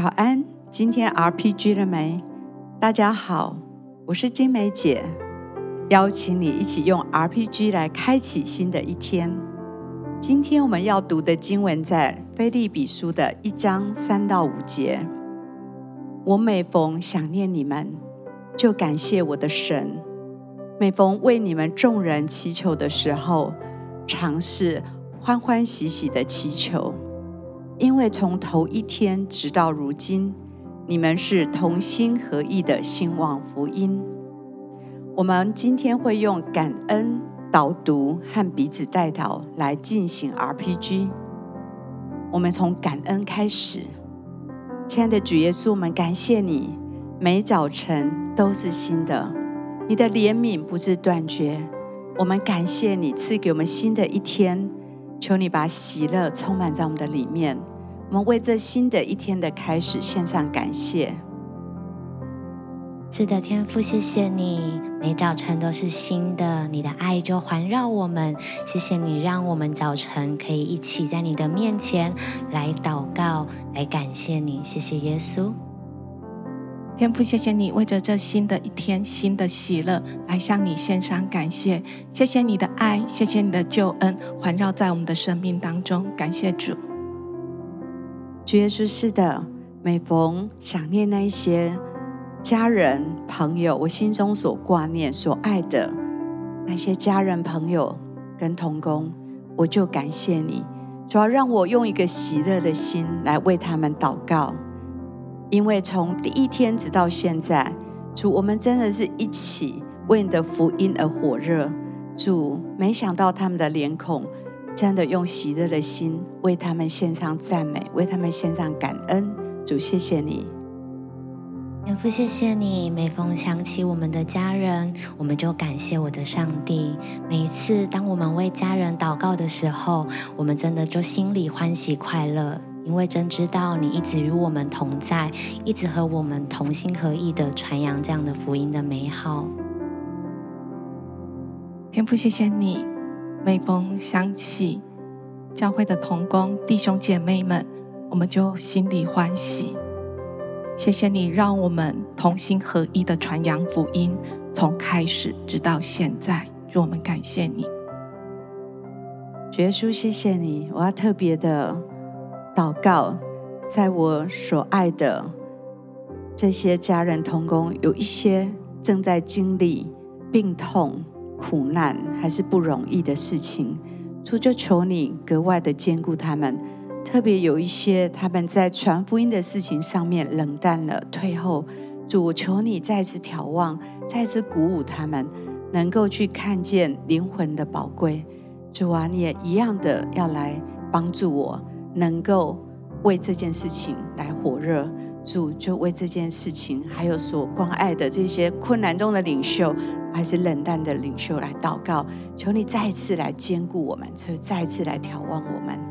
早安，今天 RPG 了没？大家好，我是金梅姐，邀请你一起用 RPG 来开启新的一天。今天我们要读的经文在腓立比书的一章三到五节。我每逢想念你们，就感谢我的神；每逢为你们众人祈求的时候，尝试欢欢喜喜的祈求。因为从头一天直到如今，你们是同心合意的兴旺福音。我们今天会用感恩导读和彼此代祷来进行 RPG。我们从感恩开始，亲爱的主耶稣，我们感谢你，每早晨都是新的，你的怜悯不是断绝。我们感谢你赐给我们新的一天。求你把喜乐充满在我们的里面，我们为这新的一天的开始献上感谢。是的，天父，谢谢你，每早晨都是新的，你的爱就环绕我们。谢谢你，让我们早晨可以一起在你的面前来祷告，来感谢你。谢谢耶稣。天父，谢谢你为着这新的一天、新的喜乐来向你献上感谢。谢谢你的爱，谢谢你的救恩环绕在我们的生命当中。感谢主。主耶稣，是的，每逢想念那些家人朋友，我心中所挂念、所爱的那些家人朋友跟同工，我就感谢你。主要让我用一个喜乐的心来为他们祷告。因为从第一天直到现在，主，我们真的是一起为你的福音而火热。主，没想到他们的脸孔真的用喜乐的心为他们献上赞美，为他们献上感恩。主，谢谢你，天父，谢谢你。每逢想起我们的家人，我们就感谢我的上帝。每一次当我们为家人祷告的时候，我们真的就心里欢喜快乐。因为真知道你一直与我们同在，一直和我们同心合意的传扬这样的福音的美好。天父，谢谢你，每逢想起教会的同工弟兄姐妹们，我们就心里欢喜。谢谢你，让我们同心合一的传扬福音，从开始直到现在，让我们感谢你。主耶稣，谢谢你，我要特别的。祷告，在我所爱的这些家人同工，有一些正在经历病痛、苦难，还是不容易的事情。主就求你格外的坚固他们，特别有一些他们在传福音的事情上面冷淡了、退后。主，求你再次眺望，再次鼓舞他们，能够去看见灵魂的宝贵。主啊，你也一样的要来帮助我。能够为这件事情来火热，主就为这件事情，还有所关爱的这些困难中的领袖，还是冷淡的领袖来祷告，求你再次来兼顾我们，求再次来眺望我们。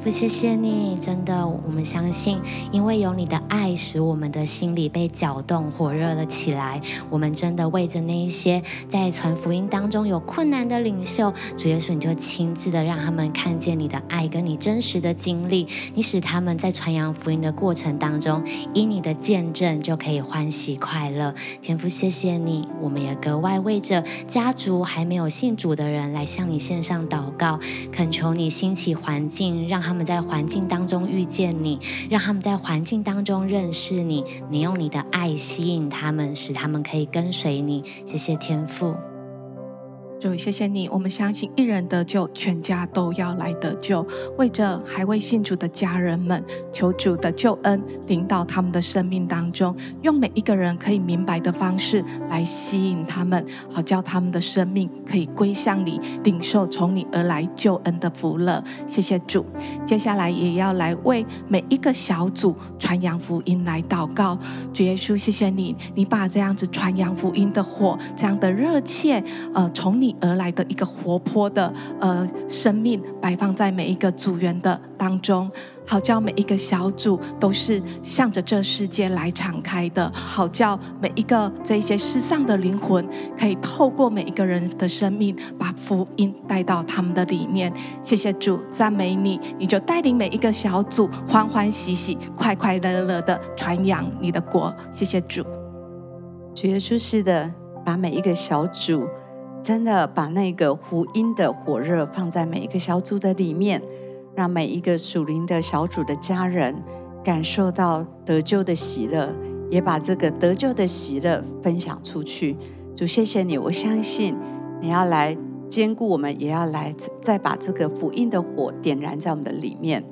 天父，谢谢你，真的，我们相信，因为有你的爱，使我们的心里被搅动、火热了起来。我们真的为着那一些在传福音当中有困难的领袖，主耶稣，你就亲自的让他们看见你的爱，跟你真实的经历，你使他们在传扬福音的过程当中，以你的见证就可以欢喜快乐。天父，谢谢你，我们也格外为着家族还没有信主的人来向你献上祷告，恳求你兴起环境。让他们在环境当中遇见你，让他们在环境当中认识你。你用你的爱吸引他们，使他们可以跟随你。谢谢天父。主，谢谢你。我们相信一人得救，全家都要来得救。为着还未信主的家人们，求主的救恩领导他们的生命当中，用每一个人可以明白的方式来吸引他们，好叫他们的生命可以归向你，领受从你而来救恩的福乐。谢谢主。接下来也要来为每一个小组传扬福音来祷告。主耶稣，谢谢你，你把这样子传扬福音的火，这样的热切，呃，从你。而来的一个活泼的呃生命，摆放在每一个组员的当中，好叫每一个小组都是向着这世界来敞开的，好叫每一个这些失丧的灵魂，可以透过每一个人的生命，把福音带到他们的里面。谢谢主，赞美你，你就带领每一个小组欢欢喜喜、快快乐乐的传扬你的国。谢谢主，主耶稣是的。把每一个小组，真的把那个福音的火热放在每一个小组的里面，让每一个属灵的小组的家人感受到得救的喜乐，也把这个得救的喜乐分享出去。主，谢谢你，我相信你要来兼顾我们，也要来再把这个福音的火点燃在我们的里面。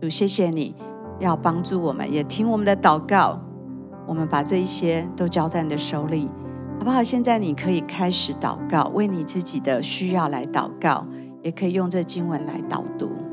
主，谢谢你要帮助我们，也听我们的祷告。我们把这一些都交在你的手里。好不好？现在你可以开始祷告，为你自己的需要来祷告，也可以用这经文来导读。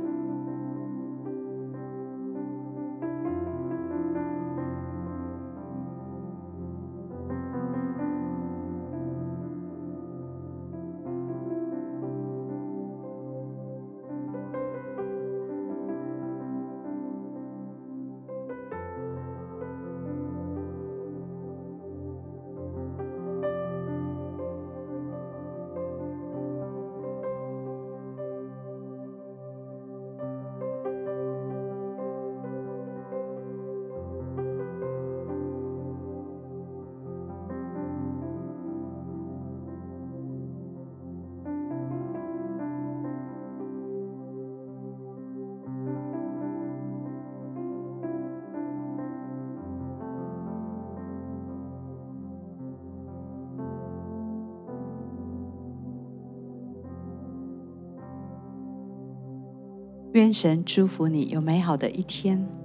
愿神祝福你有美好的一天。